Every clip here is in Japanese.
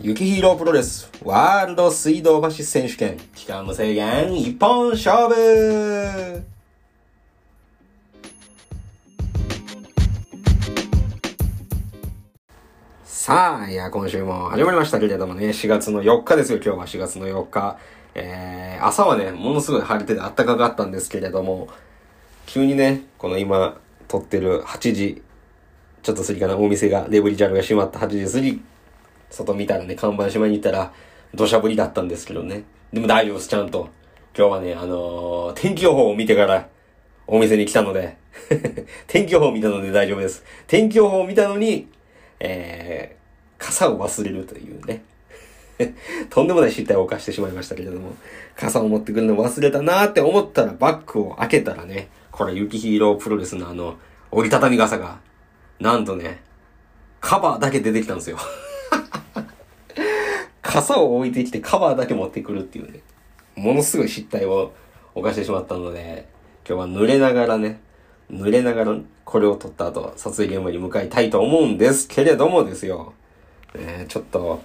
雪ヒーロープロレスワールド水道橋選手権期間無制限一本勝負さあ、いや、今週も始まりましたけれどもね、4月の4日ですよ、今日は4月の4日。えー、朝はね、ものすごい晴れてて暖かかったんですけれども、急にね、この今、撮ってる8時、ちょっと過ぎかな、お店が、デブリジャルが閉まった8時過ぎ、外見たらね、看板しまいに行ったら、土砂降りだったんですけどね。でも大丈夫です、ちゃんと。今日はね、あのー、天気予報を見てから、お店に来たので、天気予報を見たので大丈夫です。天気予報を見たのに、えー、傘を忘れるというね。とんでもない失態を犯してしまいましたけれども、傘を持ってくるの忘れたなーって思ったらバッグを開けたらね、これ雪ヒーロープロレスのあの、折りたたみ傘が、なんとね、カバーだけ出てきたんですよ。傘を置いてきてカバーだけ持ってくるっていうね、ものすごい失態を犯してしまったので、今日は濡れながらね、濡れながらこれを撮った後、撮影現場に向かいたいと思うんですけれどもですよ。えー、ちょっと、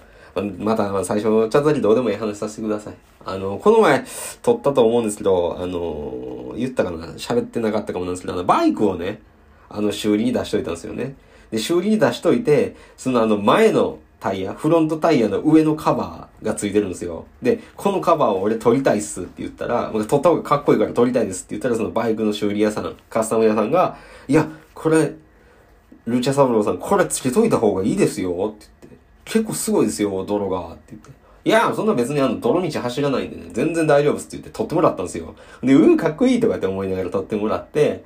また最初、ちょっとだけどうでもいい話させてください。あの、この前撮ったと思うんですけど、あの、言ったかな喋ってなかったかもなんですけど、あの、バイクをね、あの、修理に出しといたんですよね。で、修理に出しといて、そのあの、前のタイヤ、フロントタイヤの上のカバーがついてるんですよ。で、このカバーを俺撮りたいっすって言ったら、撮った方がかっこいいから撮りたいですって言ったら、そのバイクの修理屋さん、カスタム屋さんが、いや、これ、ルチャサブローさん、これつけといた方がいいですよって言って、結構すごいですよ、泥が、って言って。いや、そんな別にあの、泥道走らないんでね、全然大丈夫っすって言って撮ってもらったんですよ。で、うん、かっこいいとかって思いながら撮ってもらって、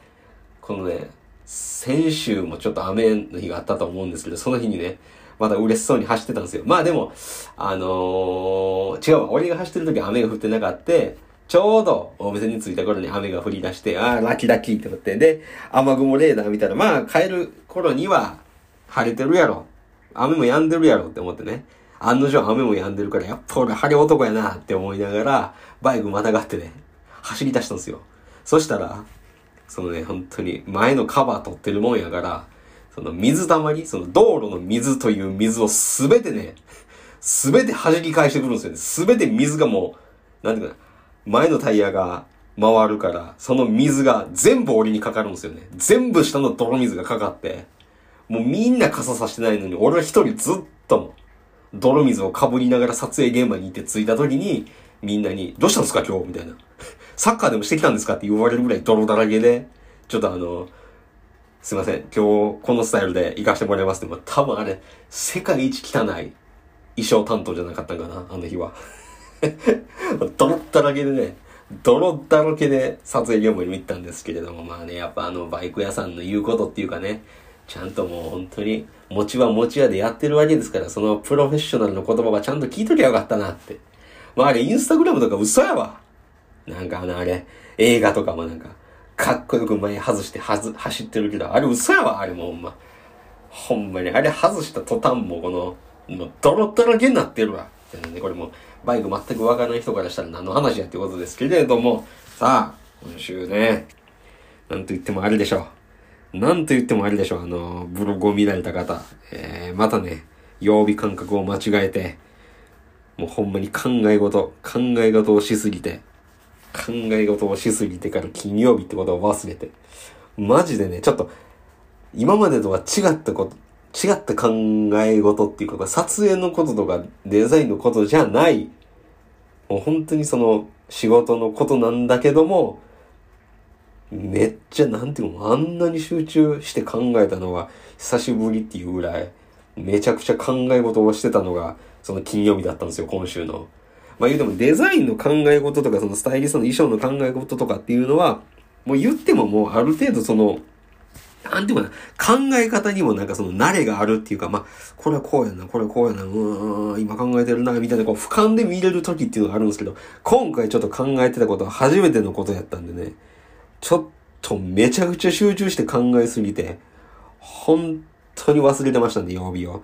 このね、先週もちょっと雨の日があったと思うんですけど、その日にね、まだ嬉しそうに走ってたんですよ。まあでも、あのー、違うわ。俺が走ってる時雨が降ってなかった。ちょうどお店に着いた頃に雨が降り出して、ああ、ラッキーラッキーって思って。で、雨雲レーダー見たら、まあ帰る頃には晴れてるやろ。雨も止んでるやろって思ってね。案の定雨も止んでるから、やっぱ俺晴れ男やなって思いながら、バイクまたがってね、走り出したんですよ。そしたら、そのね、本当に前のカバー取ってるもんやから、その水たまり、その道路の水という水をすべてね、すべて弾き返してくるんですよね。すべて水がもう、なんていうかな、前のタイヤが回るから、その水が全部俺にかかるんですよね。全部下の泥水がかかって、もうみんな傘さしてないのに、俺は一人ずっと泥水をかぶりながら撮影現場に行って着いた時に、みんなに、どうしたんですか今日？みたいな。サッカーでもしてきたんですか？って言われるぐらい泥だらけで、ちょっとあの、すいません。今日このスタイルで行かしてもらいますって、多分あれ、世界一汚い衣装担当じゃなかったんかな、あの日は。泥だらけでね、泥だらけで撮影現場に行ったんですけれども、まあね、やっぱあのバイク屋さんの言うことっていうかね、ちゃんともう本当に、持ちは持ち屋でやってるわけですから、そのプロフェッショナルの言葉はちゃんと聞いときゃよかったなって。まああれ、インスタグラムとか嘘やわ。なんかあのあれ、映画とかもなんか、かっこよく前外してはず走ってるけど、あれ嘘やわ、あれもほんま。ほんまに、あれ外した途端もこの、もうドロドロけになってるわ。ね、これも、バイク全くわからない人からしたら何の話やってことですけれども、さあ、今週ね、なんと言ってもあれでしょう。なんと言ってもあれでしょう。あの、ブログを見られた方、えー、またね、曜日感覚を間違えて、もうほんまに考え事、考え事をしすぎて、考え事をしすぎてから金曜日ってことを忘れて。マジでね、ちょっと、今までとは違ったこと、違った考え事っていうか、撮影のこととかデザインのことじゃない、もう本当にその仕事のことなんだけども、めっちゃ、なんていうの、あんなに集中して考えたのは久しぶりっていうぐらい、めちゃくちゃ考え事をしてたのが、その金曜日だったんですよ、今週の。まあ言うてもデザインの考え事とか、そのスタイリストの衣装の考え事とかっていうのは、もう言ってももうある程度その、なんていうかな、考え方にもなんかその慣れがあるっていうか、まあ、これはこうやな、これはこうやな、うーん、今考えてるな、みたいな、こう、俯瞰で見れる時っていうのがあるんですけど、今回ちょっと考えてたことは初めてのことやったんでね、ちょっとめちゃくちゃ集中して考えすぎて、本当に忘れてましたんで、曜日を。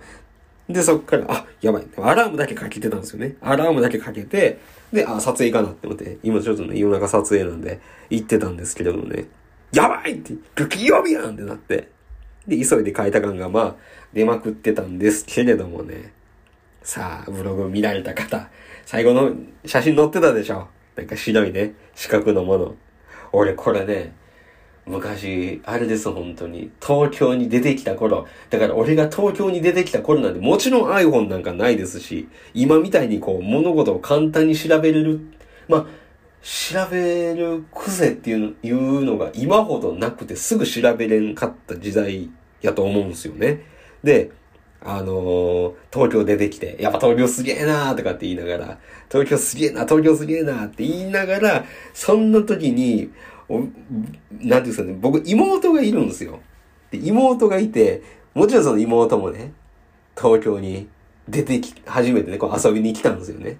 で、そっから、あ、やばい。アラームだけかけてたんですよね。アラームだけかけて、で、あ、撮影かなって思って、今ちょっとね、夜中撮影なんで、行ってたんですけれどもね、やばいって、金曜日やんってなって、で、急いで変えた感が、まあ、出まくってたんですけれどもね、さあ、ブログ見られた方、最後の写真載ってたでしょなんか白いね、四角のもの。俺これね、昔、あれです、本当に。東京に出てきた頃。だから俺が東京に出てきた頃なんで、もちろん iPhone なんかないですし、今みたいにこう、物事を簡単に調べれる。まあ、調べる癖っていういうのが今ほどなくてすぐ調べれんかった時代やと思うんですよね。で、あのー、東京出てきて、やっぱ東京すげえなーとかって言いながら、東京すげえな、東京すげえなーって言いながら、そんな時に、おなんていうんですかね、僕妹がいるんですよ。で、妹がいて、もちろんその妹もね、東京に出てき、初めてね、こう遊びに来たんですよね。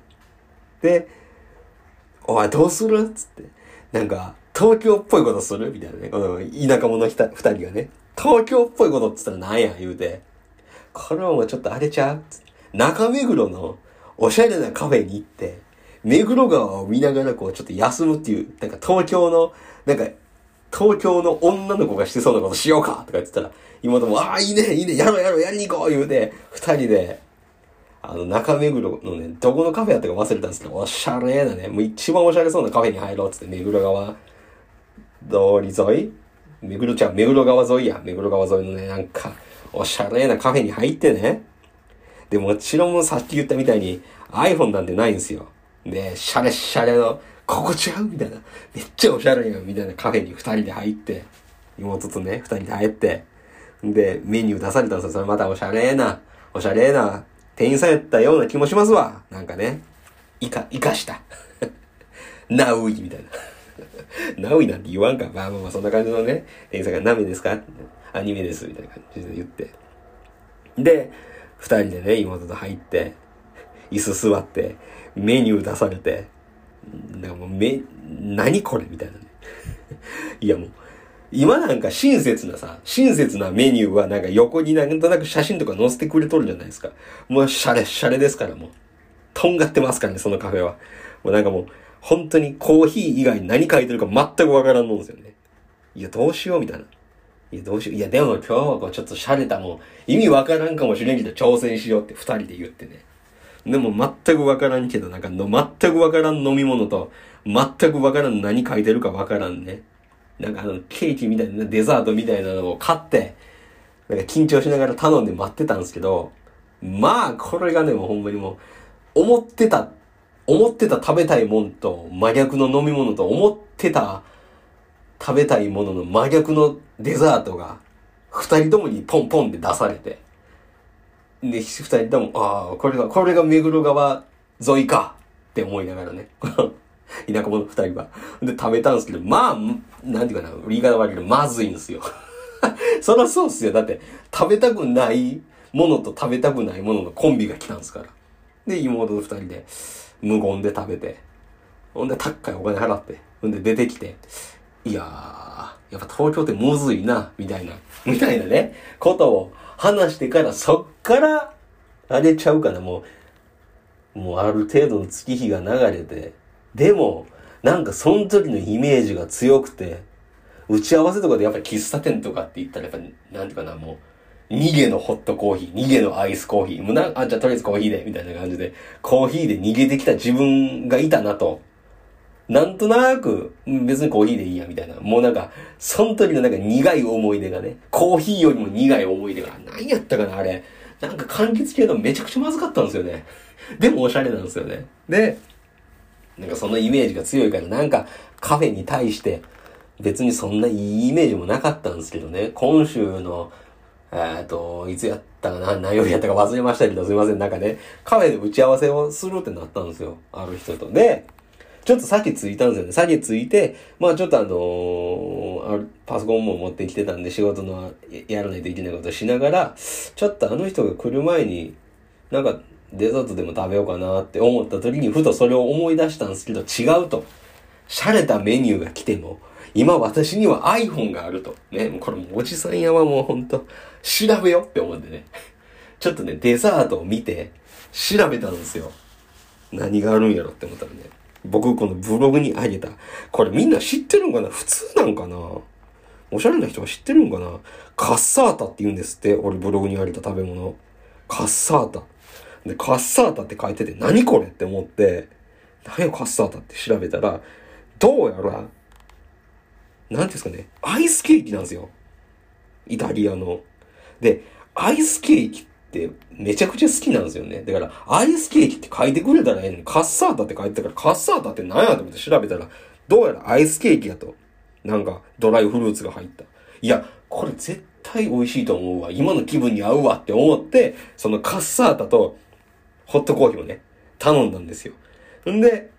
で、おい、どうする？つって。なんか、東京っぽいことする？みたいなね。この田舎者二人がね。東京っぽいことって言ったら何や言うて。これはもうちょっとあれちゃう？中目黒のおしゃれなカフェに行って、目黒川を見ながらこうちょっと休むっていう、なんか東京の、なんか、東京の女の子がしてそうなことしようかとか言ってたら、妹も、ああ、いいね、いいね、やろうやろう、やりに行こう言うて、二人で、あの、中目黒のね、どこのカフェやったか忘れたんですけど、おしゃれなね、もう一番おしゃれそうなカフェに入ろうっつって、目黒川通り沿い目黒ちゃん、目黒川沿いや。目黒川沿いのね、なんか、おしゃれなカフェに入ってね。で、もちろんさっき言ったみたいに iPhone なんてないんですよ。で、シャレシャレの、ここちゃうみたいな。めっちゃおしゃれやんみたいなカフェに二人で入って、妹とね、二人で入って、で、メニュー出されたんですよ。それまたおしゃれな、おしゃれな店員さんやったような気もしますわ。なんかね。いか、いかした。ナウイみたいな。ナウイなんて言わんか。まあまあまあ、そんな感じのね、店員さんがナメですか？アニメです。みたいな感じで言って。で、二人でね、妹と入って、椅子座って、メニュー出されて、だかもうめ、何これみたいなね。いやもう、今なんか親切なさ、親切なメニューはなんか横になんとなく写真とか載せてくれとるじゃないですか。もうシャレシャレですからもう。とんがってますからね、そのカフェは。もうなんかもう、本当にコーヒー以外に何書いてるか全くわからんのですよね。いや、どうしようみたいな。いや、どうしよう。いや、でも今日はこうちょっと洒落たもう、意味わからんかもしれんけど挑戦しようって二人で言ってね。でも全くわからんけど、なんかの、全くわからん飲み物と、全くわからん何書いてるかわからんね。なんかあの、ケーキみたいな、デザートみたいなのを買って、なんか緊張しながら頼んで待ってたんですけど、まあ、これがね、もうほんまにもう、思ってた、思ってた食べたいもんと真逆の飲み物と思ってた食べたいものの真逆のデザートが、二人ともにポンポンで出されて、で、二人とも、ああ、これが、これが目黒川沿いかって思いながらね。田舎者二人は。で、食べたんですけど、まあ、なんていうかな、言い方悪いけど、まずいんですよ。そらそうっすよ。だって、食べたくないものと食べたくないもののコンビが来たんですから。で、妹と二人で、無言で食べて、ほんで、高いお金払って、ほんで出てきて、いやー、やっぱ東京ってむずいな、みたいな、みたいなね、ことを話してから、そっから、あれちゃうかな、もう、もうある程度の月日が流れて、でも、なんかその時のイメージが強くて、打ち合わせとかでやっぱり喫茶店とかって言ったらやっぱ、なんていうかな、もう、逃げのホットコーヒー、逃げのアイスコーヒー、もうな、あ、じゃあとりあえずコーヒーで、みたいな感じで、コーヒーで逃げてきた自分がいたなと。なんとなく、別にコーヒーでいいや、みたいな。もうなんか、その時のなんか苦い思い出がね、コーヒーよりも苦い思い出が、何やったかな、あれ。なんか柑橘系のめちゃくちゃまずかったんですよね。でもおしゃれなんですよね。で、なんかそのイメージが強いから、なんかカフェに対して別にそんないいイメージもなかったんですけどね、今週の、えっと、いつやったかな、何曜日やったか忘れましたけど、すいません、なんかね、カフェで打ち合わせをするってなったんですよ。ある人と。で、ちょっと先着いたんですよね。先着いて、まあちょっとあのー、パソコンも持ってきてたんで仕事のやらないといけないことしながら、ちょっとあの人が来る前に、なんかデザートでも食べようかなって思った時にふとそれを思い出したんですけど違うと。洒落たメニューが来ても、今私には iPhone があると。ね、もうこれもおじさんやはもうほんと、調べよって思ってね。ちょっとね、デザートを見て、調べたんですよ。何があるんやろって思ったらね。僕このブログにあげた。これみんな知ってるんかな？普通なんかな？おしゃれな人は知ってるんかな？カッサータって言うんですって。俺ブログにあげた食べ物。カッサータ。で、カッサータって書いてて、何これって思って、何やカッサータって調べたら、どうやら、なんですかね、アイスケーキなんですよ。イタリアの。で、アイスケーキっってめちゃくちゃ好きなんですよね。だから、アイスケーキって書いてくれたらええのに、カッサータって書いてたから、カッサータって何やと思って調べたら、どうやらアイスケーキやと。なんか、ドライフルーツが入った。いや、これ絶対美味しいと思うわ。今の気分に合うわって思って、そのカッサータとホットコーヒーをね、頼んだんですよ。んで、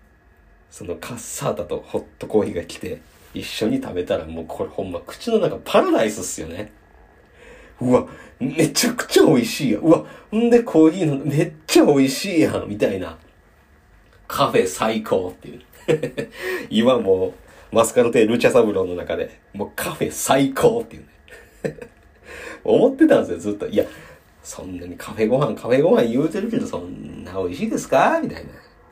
そのカッサータとホットコーヒーが来て、一緒に食べたらもうこれほんま口の中パラダイスっすよね。うわ、めちゃくちゃ美味しいやん。うわ、んでコーヒーのめっちゃ美味しいやん、みたいな。カフェ最高っていう。今もう、マスカルテルチャサブローの中で、もうカフェ最高っていうね。思ってたんですよ、ずっと。いや、そんなにカフェご飯、カフェご飯言うてるけど、そんな美味しいですか？みたいな。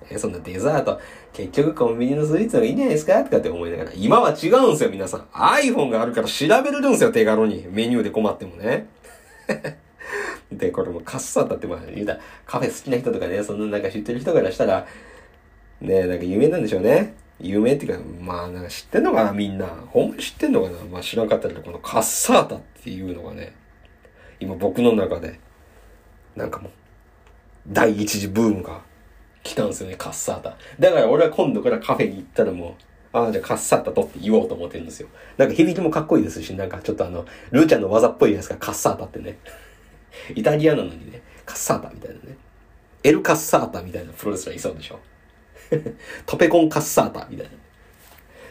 え、そんなデザート、結局コンビニのスイーツのいいんじゃないですか？とかって思いながら。今は違うんですよ、皆さん。iPhone があるから調べれるんですよ、手軽に。メニューで困ってもね。で、これもカッサータってまあ言うたら、カフェ好きな人とかね、そんななんか知ってる人からしたら、ねなんか有名なんでしょうね。有名っていうか、まあなんか知ってんのかな、みんな。ほんまに知ってんのかなまあ知らんかったけど、このカッサータっていうのがね、今僕の中で、なんかもう、第一次ブームが来たんですよね、カッサータ。だから俺は今度からカフェに行ったらもう、ああ、じゃあカッサータとって言おうと思ってるんですよ。なんか響きもかっこいいですし、なんかちょっとあの、ルーちゃんの技っぽいやつがカッサータってね。イタリアなのにね、カッサータみたいなね。エルカッサータみたいなプロレスラーいそうでしょ。トペコンカッサータみたいな。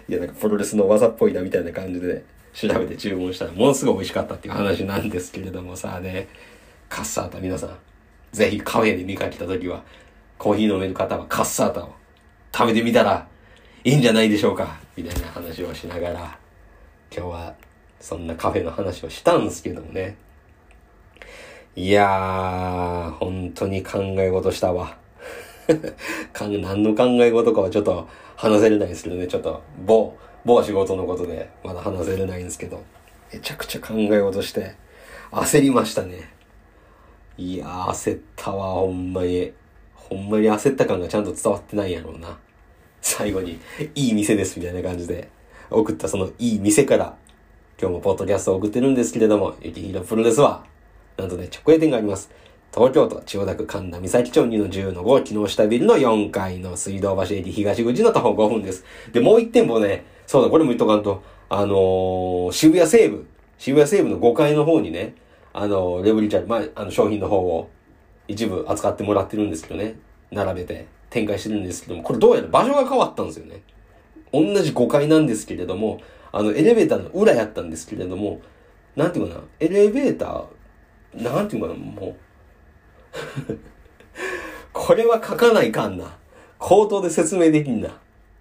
いや、なんかプロレスの技っぽいなみたいな感じでね調べて注文したらものすごい美味しかったっていう話なんですけれどもさあね、カッサータ皆さん、ぜひカフェで見かけた時は、コーヒー飲める方はカッサータを食べてみたらいいんじゃないでしょうかみたいな話をしながら、今日はそんなカフェの話をしたんですけどもね。いやー、本当に考え事したわ。何の考え事かはちょっと話せれないですけどね、ちょっと某、某仕事のことでまだ話せれないんですけど、めちゃくちゃ考え事して、焦りましたね。いやー、焦ったわ、ほんまに。ほんまに焦った感がちゃんと伝わってないやろうな。最後に、いい店ですみたいな感じで、送ったそのいい店から、今日もポッドキャストを送ってるんですけれども、ゆきひろプロレスは、なんとね、直営店があります。東京都千代田区神田三崎町2の10の5、木下ビルの4階の水道橋駅東口の徒歩5分です。で、もう1店舗ね、そうだ、これも言っとかんと、あのー、渋谷西部、渋谷西部の5階の方にね、あのー、レブリチャル、まあ、あの、商品の方を一部扱ってもらってるんですけどね、並べて展開してるんですけども、これどうやら場所が変わったんですよね。同じ5階なんですけれども、あの、エレベーターの裏やったんですけれども、なんていうかな、エレベーター、なんていうかな、もう、これは書かないかんな。口頭で説明できんな。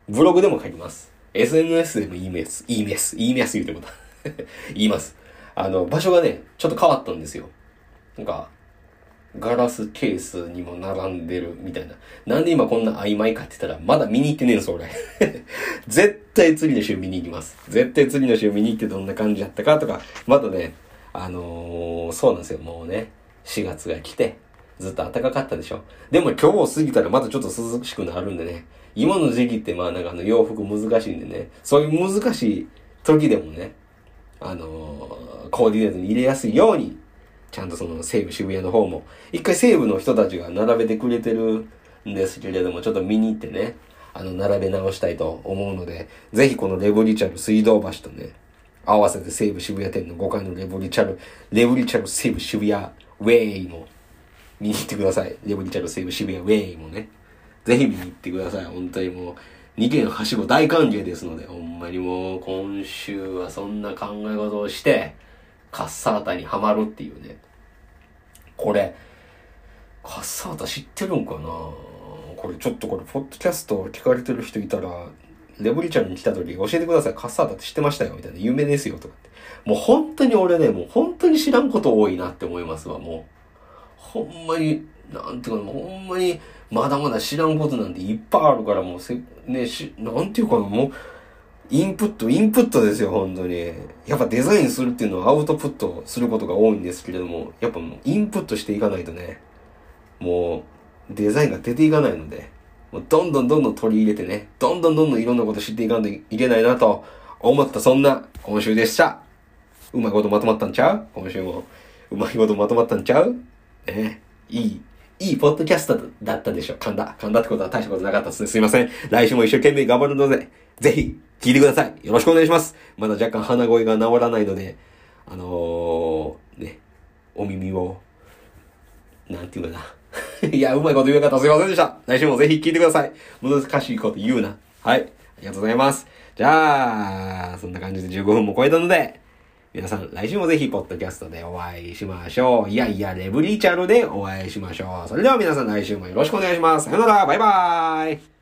ブログでも書きます。SNS でも言います。言います。言います言うてこと。言います。あの、場所がね、ちょっと変わったんですよ。なんか、ガラスケースにも並んでるみたいな。なんで今こんな曖昧かって言ったら、まだ見に行ってねえの、それ。絶対次の週見に行きます。絶対次の週見に行ってどんな感じやったかとか、まだね、あのー、そうなんですよ、もうね、4月が来て、ずっと暖かかったでしょ。でも今日過ぎたらまたちょっと涼しくなるんでね、今の時期ってまあなんかあの洋服難しいんでね、そういう難しい時でもね、あのー、コーディネートに入れやすいように、ちゃんとその西武渋谷の方も、一回西武の人たちが並べてくれてるんですけれども、ちょっと見に行ってね、あの、並べ直したいと思うので、ぜひこのレブリチャル水道橋とね、合わせて西武渋谷店の5階のレブリチャル、レブリチャル西武渋谷ウェイも見に行ってください。レブリチャル西武渋谷ウェイもね。ぜひ見に行ってください。本当にもう、2件はしご大歓迎ですので、ほんまにもう今週はそんな考え事をして、カッサータにはまるっていうね。これ、カッサータ知ってるんかな？これちょっとこれ、ポッドキャスト聞かれてる人いたら、レブリちゃんに来た時教えてください。カッサータって知ってましたよみたいな。有名ですよとかって。もう本当に俺ね、もう本当に知らんこと多いなって思いますわ、もう。ほんまに、なんていうか、ほんまに、まだまだ知らんことなんていっぱいあるから、もうせ、ね、し、なんていうかな、もう、インプット、インプットですよ、本当に。やっぱデザインするっていうのはアウトプットすることが多いんですけれども、やっぱもうインプットしていかないとね、もうデザインが出ていかないので、もうどんどんどんどん取り入れてね、どんどんどんどんいろんなこと知っていかんといけないなと思ったそんな今週でした。うまいことまとまったんちゃう？今週も。うまいことまとまったんちゃう？ねいい、いいポッドキャストだったでしょ。噛んだ。噛んだってことは大したことなかったですね。すいません。来週も一生懸命頑張るので、ぜひ、聞いてください。よろしくお願いします。まだ若干鼻声が治らないので、あのー、ね、お耳を、なんていうかな。いや、うまいこと言う方すいませんでした。来週もぜひ聞いてください。難しいこと言うな。はい。ありがとうございます。じゃあ、そんな感じで15分も超えたので、皆さん、来週もぜひ、ポッドキャストでお会いしましょう。いやいや、レブリーチャルでお会いしましょう。それでは皆さん、来週もよろしくお願いします。さよなら、バイバーイ